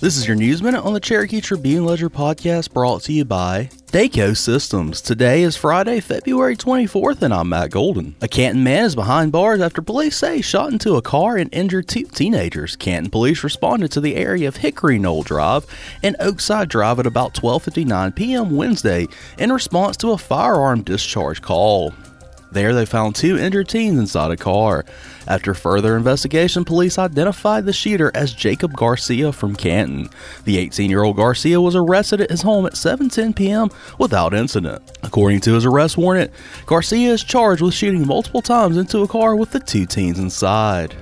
This is your News Minute on the Cherokee Tribune Ledger podcast brought to you by Dayco Systems. Today is Friday, February 24th, and I'm Matt Golden. A Canton man is behind bars after police say shot into a car and injured two teenagers. Canton police responded to the area of Hickory Knoll Drive and Oakside Drive at about 12:59 p.m. Wednesday in response to a firearm discharge call. There, they found two injured teens inside a car. After further investigation, police identified the shooter as Jacob Garcia from Canton. The 18 year old Garcia was arrested at his home at 7:10 p.m. without incident. According to his arrest warrant, Garcia is charged with shooting multiple times into a car with the two teens inside.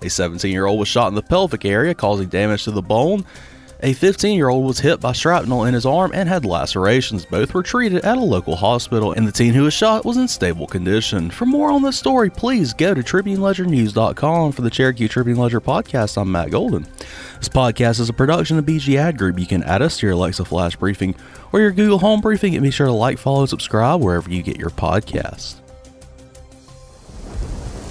A 17 year old was shot in the pelvic area, causing damage to the bone. A 15 year old was hit by shrapnel in his arm and had lacerations. Both were treated at a local hospital, and the teen who was shot was in stable condition. For more on this story, please go to TribuneLedgerNews.com for the Cherokee Tribune Ledger podcast. I'm Matt Golden. This podcast is a production of BG Ad Group. You can add us to your Alexa Flash Briefing or your Google Home Briefing, and be sure to like, follow, subscribe wherever you get your podcasts.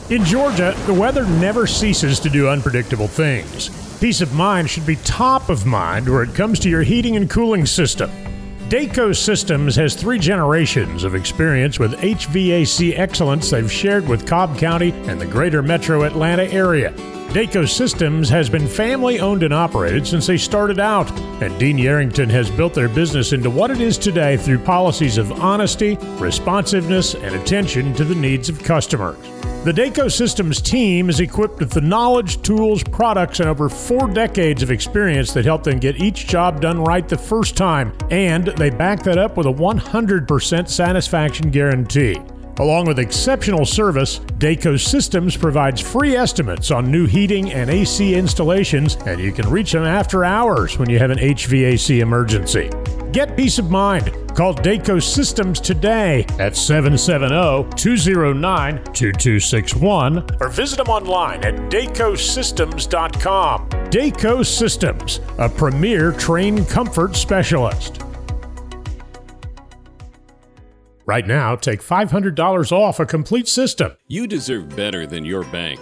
In Georgia, the weather never ceases to do unpredictable things. Peace of mind should be top of mind where it comes to your heating and cooling system. Dayco Systems has three generations of experience with HVAC excellence they've shared with Cobb County and the greater metro Atlanta area. Dayco Systems has been family owned and operated since they started out, and Dean Yarrington has built their business into what it is today through policies of honesty, responsiveness, and attention to the needs of customers. The Dayco Systems team is equipped with the knowledge, tools, products, and over four decades of experience that help them get each job done right the first time, and they back that up with a 100% satisfaction guarantee. Along with exceptional service, Dayco Systems provides free estimates on new heating and AC installations, and you can reach them after hours when you have an HVAC emergency. Get peace of mind. Call Dayco Systems today at 770 209 2261 or visit them online at daycosystems.com. Dayco Systems, a premier Trane comfort specialist. Right now, take $500 off a complete system. You deserve better than your bank.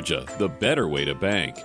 Georgia, the better way to bank.